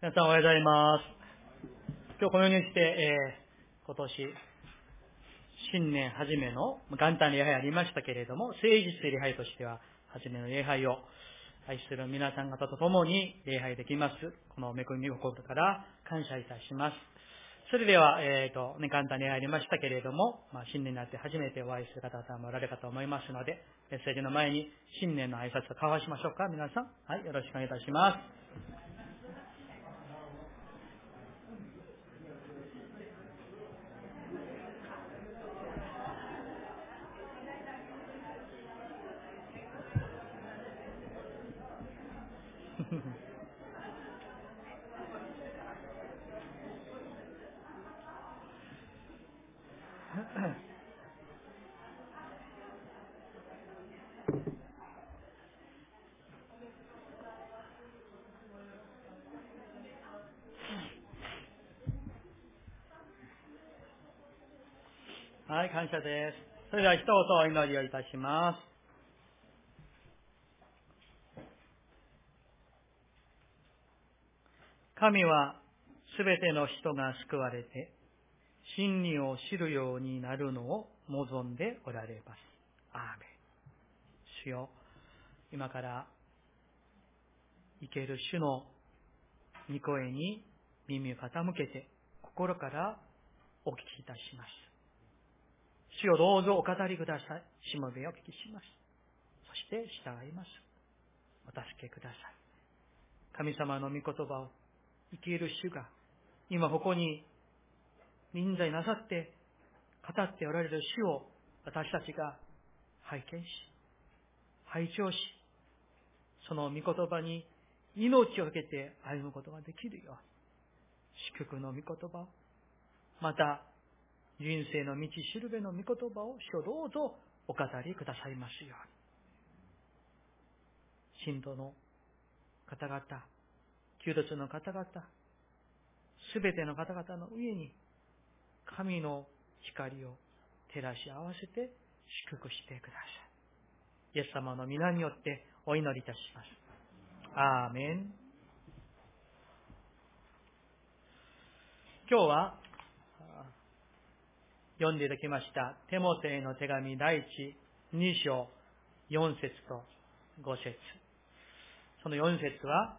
皆さんおはようございます。今日このようにして、えー、今年、新年初めの元旦礼拝ありましたけれども、誠実礼拝としては初めの礼拝を愛する皆さん方と共に礼拝できます。この恵み心から感謝いたします。それでは、えっ、ー、と、ね、簡単にありましたけれども、まあ、新年になって初めてお会いする方々もおられるかと思いますので、メッセージの前に新年の挨拶を交わしましょうか、皆さん。はい、よろしくお願いいたします。はい、感謝です。それでは一言お祈りをいたします。神はすべての人が救われて、真理を知るようになるのを望んでおられます。アーメン。主よ、今から生ける主の御声に耳を傾けて、心からお聞きいたします。主よどうぞお語りください。しもべをお聞きします。そして従います。お助けください。神様の御言葉を生きる主が今ここに臨在なさって語っておられる主を私たちが拝見し、拝聴し、その御言葉に命をかけて歩むことができるように、祝福の御言葉を、また人生の道しるべの御言葉を主どうぞお語りくださいますように。信徒の方々、旧突の方々、すべての方々の上に神の光を照らし合わせて祝福してください。イエス様の皆によってお祈りいたします。アーメン。今日は読んでいただきましたテモテへの手紙第一2章4節と5節その4節は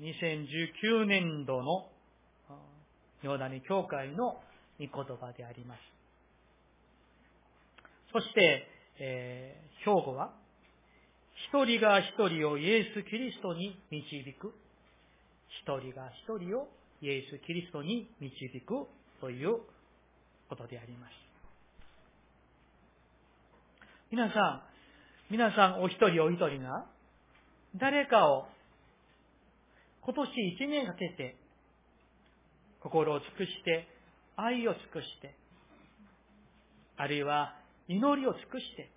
2019年度のヨダニ教会の御言葉であります。そして、えー、兵庫は、一人が一人をイエス・キリストに導く。一人が一人をイエス・キリストに導くということであります。皆さん、皆さんお一人お一人が誰かを今年一年かけて心を尽くして、愛を尽くして、あるいは祈りを尽くして、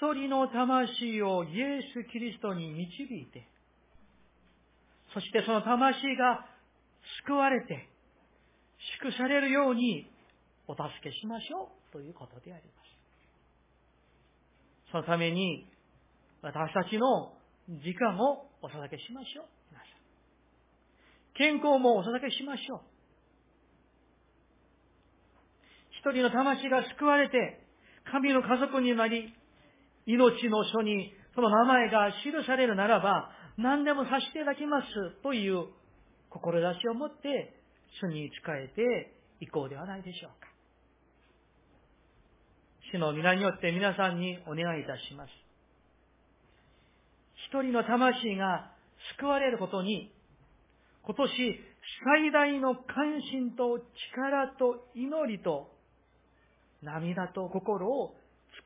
一人の魂をイエス・キリストに導いて、そしてその魂が救われて、祝されるようにお助けしましょうということであります。そのために私たちの時間をお捧げしましょう。皆さん健康もお捧げしましょう。一人の魂が救われて、神の家族になり、命の書にその名前が記されるならば、何でもさせていただきますという志を持って、主に仕えていこうではないでしょうか。主の皆によって皆さんにお願いいたします。一人の魂が救われることに今年最大の関心と力と祈りと涙と心を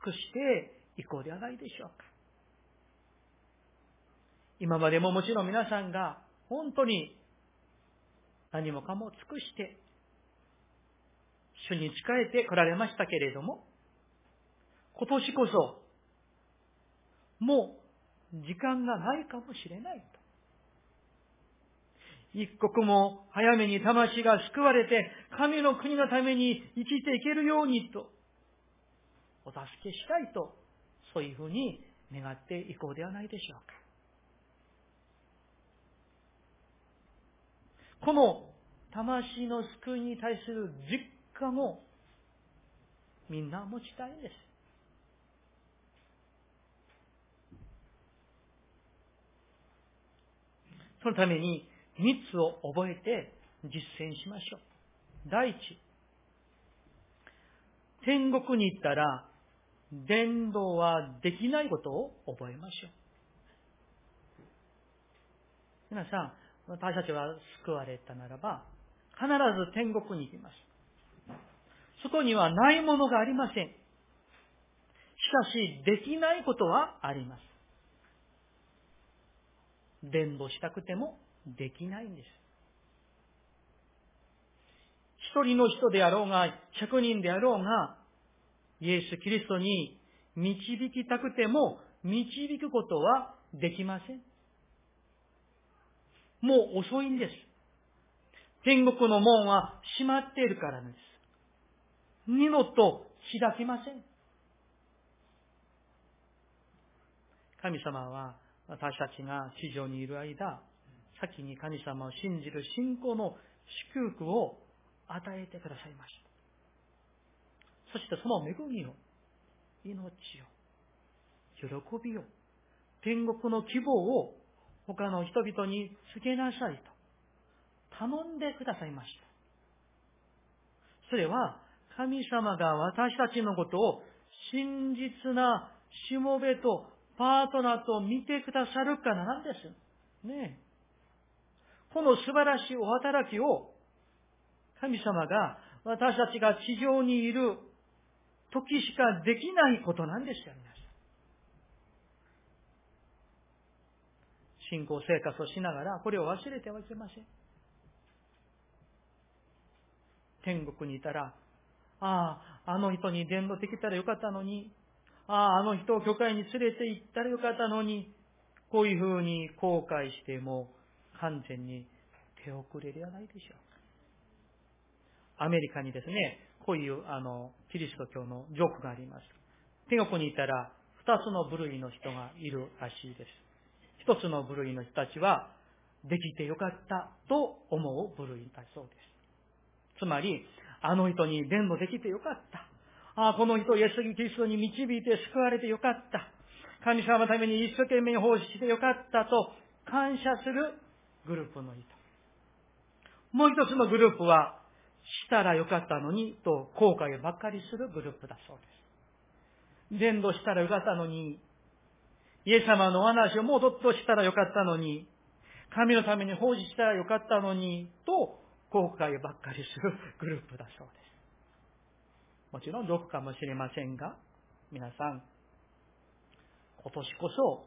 尽くしていこうではないでしょうか。今までももちろん皆さんが本当に何もかも尽くして主に仕えて来られましたけれども、今年こそもう時間がないかもしれないと。一刻も早めに魂が救われて、神の国のために生きていけるようにと、お助けしたいと、そういうふうに願っていこうではないでしょうか。この魂の救いに対する実感をみんな持ちたいです。そのために三つを覚えて実践しましょう。第一、天国に行ったら伝道はできないことを覚えましょう。皆さん、私たちは救われたならば、必ず天国に行きます。そこにはないものがありません。しかし、できないことはあります。伝道したくてもできないんです。一人の人であろうが、百人であろうが、イエス・キリストに導きたくても導くことはできません。もう遅いんです。天国の門は閉まっているからです。二度と開きません。神様は私たちが地上にいる間、先に神様を信じる信仰の祝福を与えてくださいました。そしてその恵みを、命を、喜びを、天国の希望を他の人々に告げなさいと頼んでくださいました。それは神様が私たちのことを真実なしもべとパートナーと見てくださるからなんです。ねこの素晴らしいお働きを神様が私たちが地上にいる時しかできないことなんですよ、皆さん。信仰生活をしながら、これを忘れてはいけません。天国にいたら、ああ、あの人に伝道できたらよかったのに、ああ、あの人を教会に連れて行ったらよかったのに、こういうふうに後悔しても完全に手遅れではないでしょう。アメリカにですね、こういうあの、キリスト教のジョークがあります。天国にいたら二つの部類の人がいるらしいです。一つの部類の人たちは、できてよかったと思う部類だそうです。つまり、あの人に伝道できてよかった。ああ、この人、イエス・キリストに導いて救われてよかった。神様のために一生懸命奉仕してよかったと感謝するグループの人。もう一つのグループは、したらよかったのにと後悔ばっかりするグループだそうです。伝道したらよかったのに、イエス様のお話をもうちょっとしたらよかったのに、神のために奉仕したらよかったのに、と後悔ばっかりするグループだそうです。もちろん毒かもしれませんが、皆さん、今年こそ、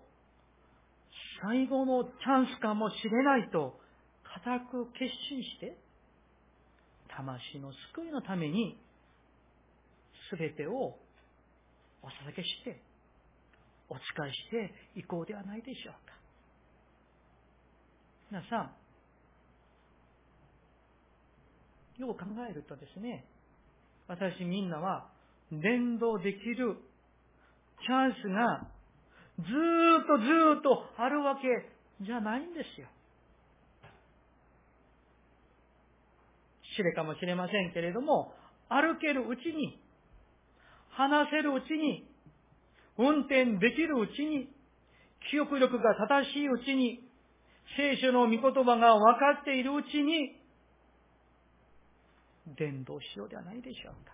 最後のチャンスかもしれないと、固く決心して、魂の救いのために、すべてをお捧げして、お使いしていこうではないでしょうか。皆さん、よう考えるとですね、私みんなは伝道できるチャンスがずーっとずーっとあるわけじゃないんですよ。知れかもしれませんけれども、歩けるうちに、話せるうちに、運転できるうちに、記憶力が正しいうちに、聖書の御言葉が分かっているうちに、伝道しようではないでしょうか。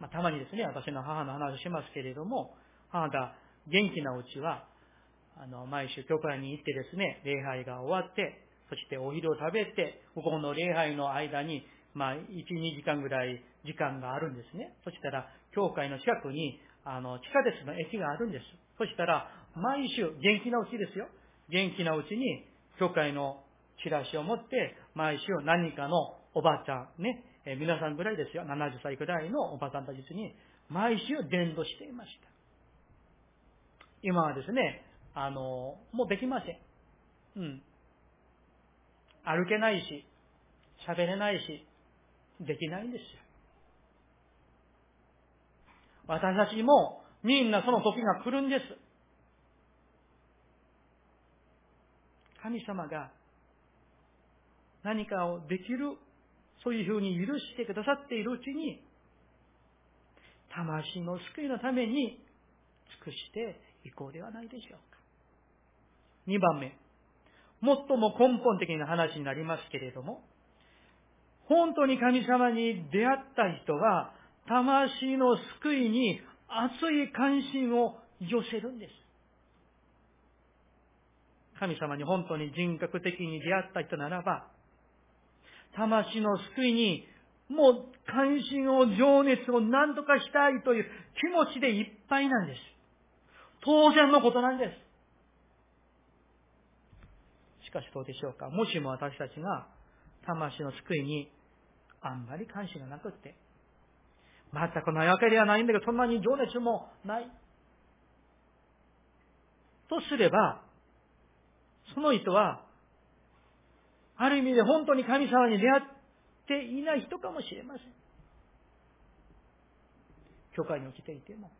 まあ、たまにですね、私の母の話をしますけれども、母が元気なうちは、あの、毎週教会に行ってですね、礼拝が終わって、そしてお昼を食べて、ここの礼拝の間に、まあ、1、2時間ぐらい時間があるんですね。そしたら、教会の近くに、あの、地下鉄の駅があるんです。そしたら、毎週、元気なうちですよ。元気なうちに、教会のチラシを持って、毎週何かのおばあちゃん、ね、え皆さんぐらいですよ。70歳ぐらいのおばさんたちに、毎週伝道していました。今はですね、あの、もうできません。うん。歩けないし、喋れないし、できないんですよ。私たちもみんなその時が来るんです。神様が何かをできる、そういうふうに許してくださっているうちに、魂の救いのために尽くしていこうではないでしょうか。二番目。最も根本的な話になりますけれども、本当に神様に出会った人は、魂の救いに熱い関心を寄せるんです。神様に本当に人格的に出会った人ならば、魂の救いにもう関心を、情熱を何とかしたいという気持ちでいっぱいなんです。当然のことなんです。しかしどうでしょうか。もしも私たちが魂の救いにあんまり関心がなくって、全くないわけではないんだけど、そんなに情熱もない。とすれば、その人は、ある意味で本当に神様に出会っていない人かもしれません。教会に来ていても、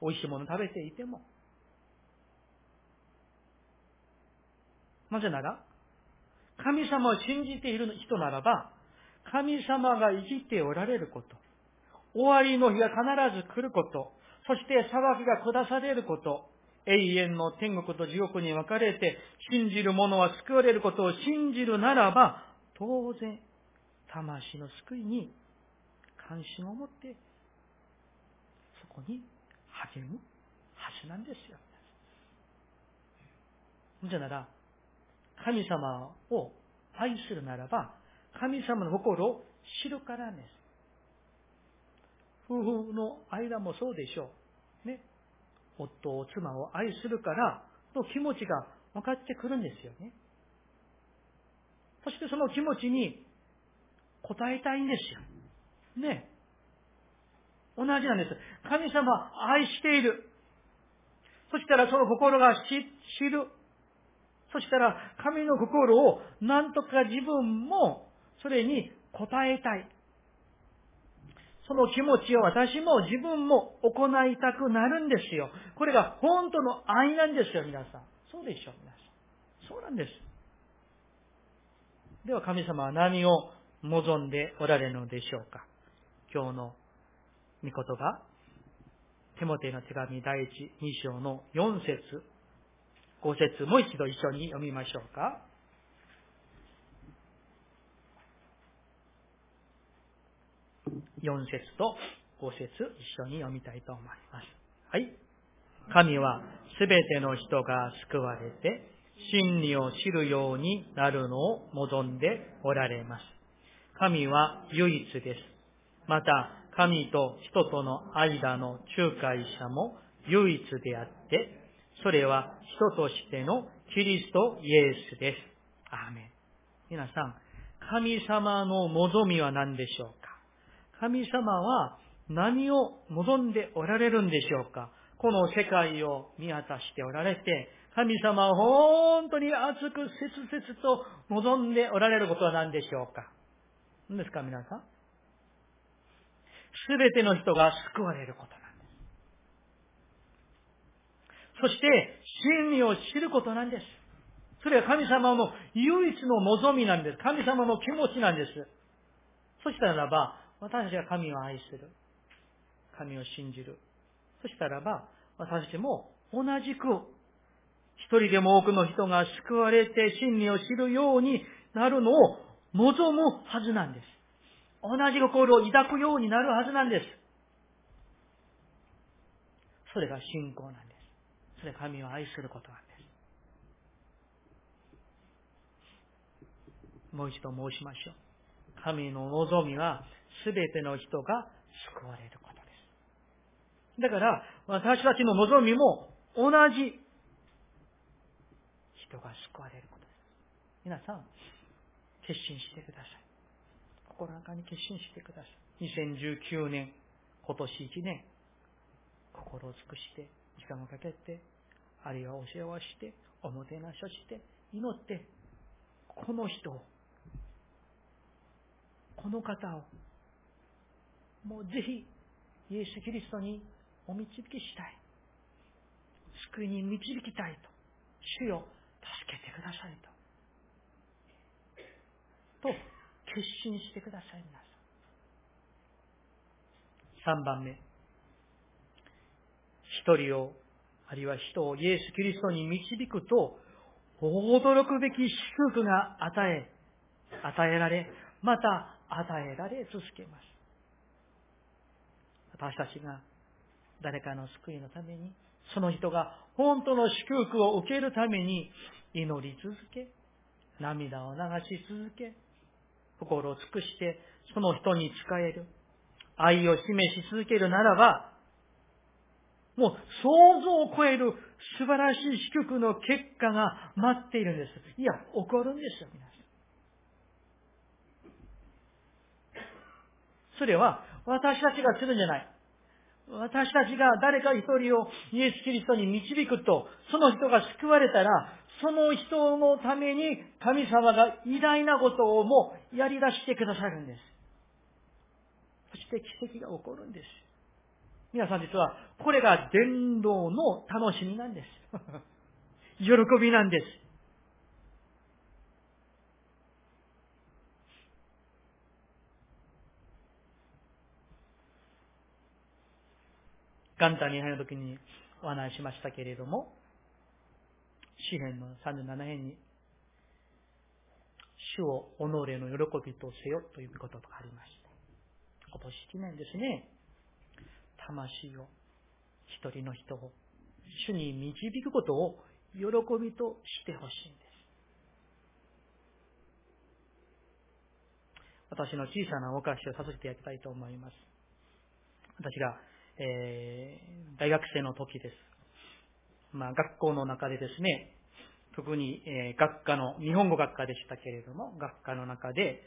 美味しいもの食べていても、なぜなら、神様を信じている人ならば、神様が生きておられること、終わりの日が必ず来ること、そして裁きが下されること、永遠の天国と地獄に分かれて、信じる者は救われることを信じるならば、当然、魂の救いに関心を持って、そこに励むはずなんですよ。じゃなら、神様を愛するならば、神様の心を知るからです。夫婦の間もそうでしょう。ね。夫を、妻を愛するからの気持ちが分かってくるんですよね。そしてその気持ちに応えたいんですよ。ね。同じなんです。神様愛している。そしたらその心が知る。そしたら神の心を何とか自分もそれに応えたい。その気持ちを私も自分も行いたくなるんですよ。これが本当の愛なんですよ、皆さん。そうでしょう、皆さん。そうなんです。では神様は何を望んでおられるのでしょうか。今日の御言葉、テモテの手紙第一二章の四節、五節もう一度一緒に読みましょうか。4節と5節一緒に読みたいと思います。はい。神はすべての人が救われて真理を知るようになるのを望んでおられます。神は唯一です。また、神と人との間の仲介者も唯一であって、それは人としてのキリストイエスです。アーメン。皆さん、神様の望みは何でしょう？神様は何を望んでおられるんでしょうか？この世界を見渡しておられて、神様は本当に熱く切々と望んでおられることは何でしょうか？何ですか皆さん？すべての人が救われることなんです。そして、真理を知ることなんです。それは神様の唯一の望みなんです。神様の気持ちなんです。そしたらば、私たちが神を愛する。神を信じる。そしたらば、私たちも同じく、一人でも多くの人が救われて真理を知るようになるのを望むはずなんです。同じ心を抱くようになるはずなんです。それが信仰なんです。それが神を愛することなんです。もう一度申しましょう。神の望みはすべての人が救われることです。だから、私たちの望みも同じ人が救われることです。皆さん、決心してください。心の中に決心してください。2019年、今年1年、心を尽くして、時間をかけて、あるいはお世話して、おもてなしをして、祈って、この人を、この方をもうぜひ、イエス・キリストにお導きしたい。救いに導きたいと。主よ、助けてくださいと。と、決心してください、皆さん。3番目。一人を、あるいは人をイエス・キリストに導くと、驚くべき祝福が与え、与えられ、また与えられ続けます。私たちが誰かの救いのために、その人が本当の祝福を受けるために祈り続け、涙を流し続け、心を尽くしてその人に仕える、愛を示し続けるならば、もう想像を超える素晴らしい祝福の結果が待っているんです。いや、起こるんですよ、皆さん。それは私たちがするんじゃない。私たちが誰か一人をイエス・キリストに導くと、その人が救われたら、その人のために神様が偉大なことをもやり出してくださるんです。そして奇跡が起こるんです。皆さん実は、これが伝道の楽しみなんです。喜びなんです。元旦に入るときにお話ししましたけれども、詩篇の37編に、主を己の喜びとせよということがありました。今年記念ですね。魂を、一人の人を、主に導くことを喜びとしてほしいんです。私の小さなお菓子をさせていただきたいと思います。私が、えー、大学生の時です。まあ、学校の中でですね、特に、えー、学科の、日本語学科でしたけれども、学科の中で、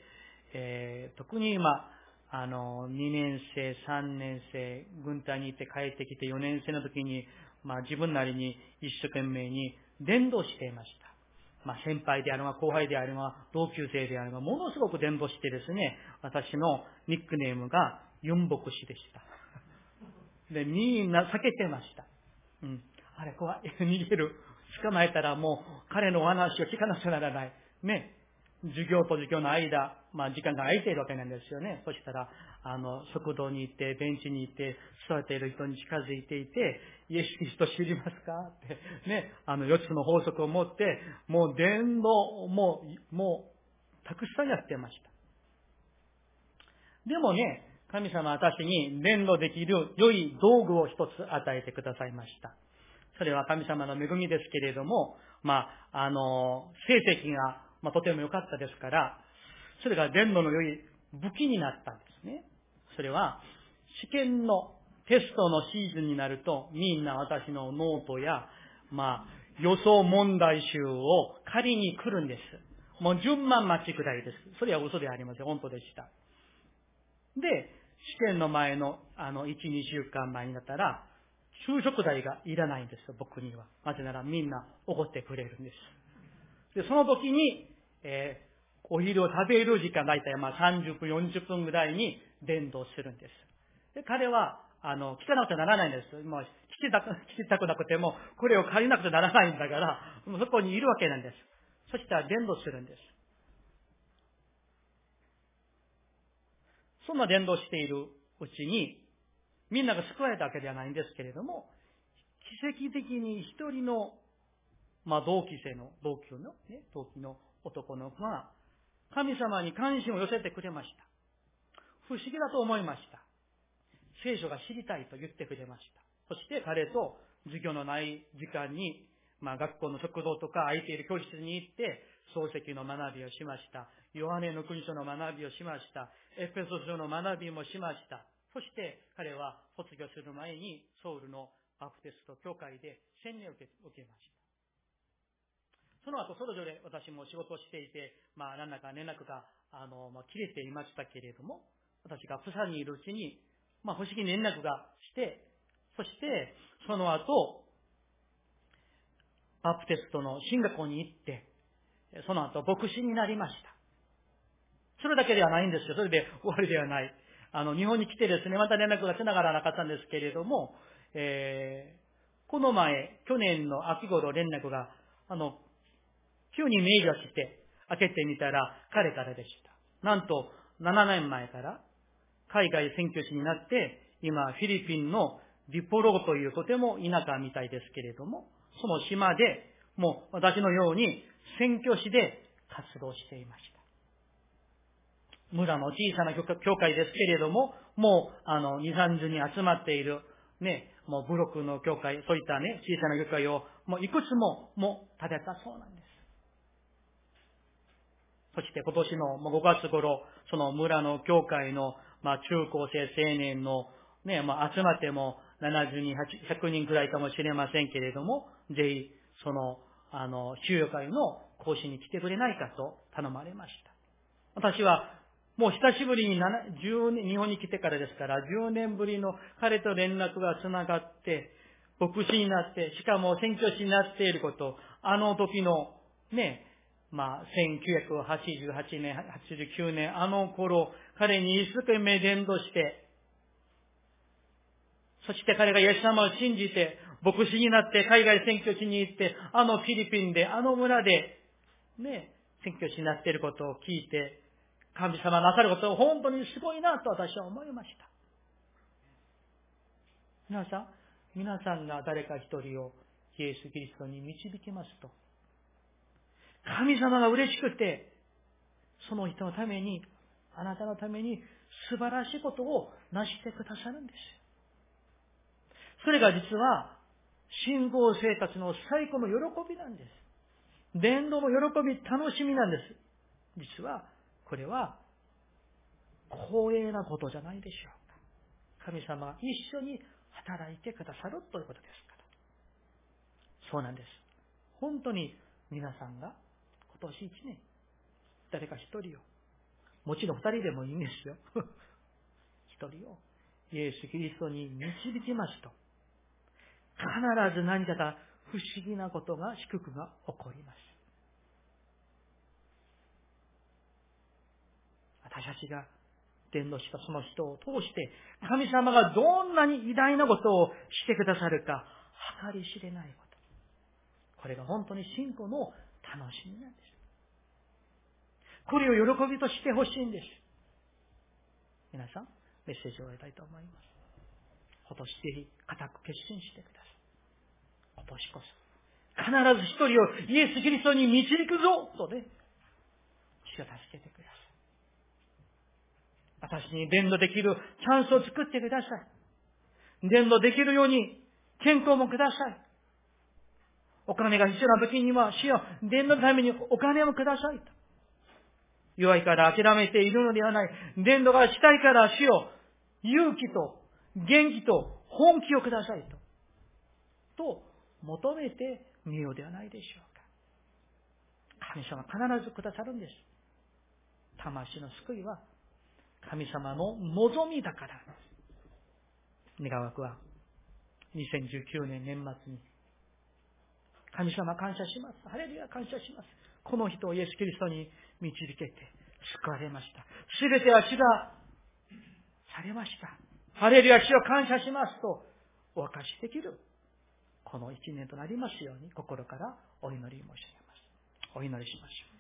えー、特に、まあ、の、2年生、3年生、軍隊に行って帰ってきて4年生の時に、まあ自分なりに一生懸命に伝道していました。まあ先輩であるが後輩であるが同級生であるがものすごく伝道してですね、私のニックネームがユンボクシでした。で、みんな避けてました。うん。あれ怖い。逃げる。捕まえたらもう彼のお話を聞かなくならない。ね。授業と授業の間、まあ時間が空いているわけなんですよね。そしたら、あの、食堂に行って、ベンチに行って、座っている人に近づいていて、イエス・キリスト知りますか？って、ね、あの、四つの法則を持って、もう伝道、もう、もう、たくさんやってました。でもね、神様は私に伝道できる良い道具を一つ与えてくださいました。それは神様の恵みですけれども、まあ、あの、成績がまあ、とても良かったですから、それが伝道の良い武器になったんですね。それは、試験のテストのシーズンになると、みんな私のノートや、まあ、予想問題集を借りに来るんです。もう順番待ちくらいです。それは嘘ではありません。本当でした。で、試験の前の、あの、1、2週間前になったら、昼食代がいらないんですよ、僕には。なぜならみんな怒ってくれるんです。で、その時に、えー、お昼を食べる時間、だいたいまあ30分、40分ぐらいに伝道するんです。で、彼は、あの、聞かなくてならないんです。もう、聞きたく、聞きたくなくても、これを借りなくてならないんだから、もうそこにいるわけなんです。そしたら伝道するんです。そんな伝道しているうちに、みんなが救われたわけではないんですけれども、奇跡的に一人の、まあ、同期生の、同級の、ね、同期の男の子が神様に関心を寄せてくれました。不思議だと思いました。聖書が知りたいと言ってくれました。そして彼と授業のない時間に、まあ学校の食堂とか空いている教室に行って、漱石の学びをしました。ヨハネの国書の学びをしました。エペソ書の学びもしました。そして彼は卒業する前にソウルのバプテスト教会で洗礼を受けました。その後、それぞれ私も仕事をしていて、まあ、何らか連絡が、あの、まあ、切れていましたけれども、私がプサにいるうちに、まあ、不思議に連絡がして、そして、その後、バプテストの進学校に行って、その後、牧師になりました。それだけではないんですよ。それで終わりではない。あの、日本に来てですね、また連絡が繋がらなかったんですけれども、えー、この前、去年の秋頃連絡が、あの、急にメールが来て、開けてみたら彼からでした。なんと、7年前から海外選挙師になって、今、フィリピンのディポロというとても田舎みたいですけれども、その島で、もう私のように選挙師で活動していました。村の小さな教会ですけれども、もう、あの、2、30人集まっている、ね、もうブロックの教会、そういったね、小さな教会を、もういくつも、もう建てたそうなんです。そして今年の5月頃、その村の教会の、まあ、中高生青年の、ね、まあ、集まっても70人、100人くらいかもしれませんけれども、ぜひ、その、あの、収容会の講師に来てくれないかと頼まれました。私は、もう久しぶりに10年、日本に来てからですから、10年ぶりの彼と連絡がつながって、牧師になって、しかも選挙師になっていること、あの時の、ね、まあ、1988年、89年、あの頃、彼に一生懸命伝道して、そして彼がイエス様を信じて、牧師になって海外選挙地に行って、あのフィリピンで、あの村で、ね、選挙地になっていることを聞いて、神様なさることを本当にすごいなと私は思いました。皆さん、皆さんが誰か一人をイエス・キリストに導きますと、神様が嬉しくて、その人のために、あなたのために素晴らしいことを成してくださるんです。それが実は、信仰生活の最高の喜びなんです。伝道の喜び、楽しみなんです。実は、これは、光栄なことじゃないでしょうか。神様が一緒に働いてくださるということですから。そうなんです。本当に皆さんが今年一年、誰か一人を、もちろん二人でもいいんですよ。一人を、イエス・キリストに導きますと、必ず何かが不思議なことが、祝福が起こります。私たちが伝道したその人を通して、神様がどんなに偉大なことをしてくださるか、計り知れないこと。これが本当に信仰の楽しみなんです。これを喜びとしてほしいんです。皆さん、メッセージを終えたいと思います。今年ぜひ固く決心してください。今年こそ。必ず一人をイエス・キリストに導くぞとね、主が助けてください。私に伝道できるチャンスを作ってください。伝道できるように健康もください。お金が必要な時には、主よ、伝道のためにお金もください。弱いから諦めているのではない。伝道がしたいから主よ、勇気と元気と本気をくださいと。と、求めてみようではないでしょうか。神様必ずくださるんです。魂の救いは神様の望みだからです。願わくは2019年年末に神様感謝します。ハレルヤ感謝します。この人をイエス・キリストに導けて救われました。すべては主がされました。ハレルヤ主を感謝しますとお明かしできる。この一年となりますように心からお祈り申し上げます。お祈りしましょう。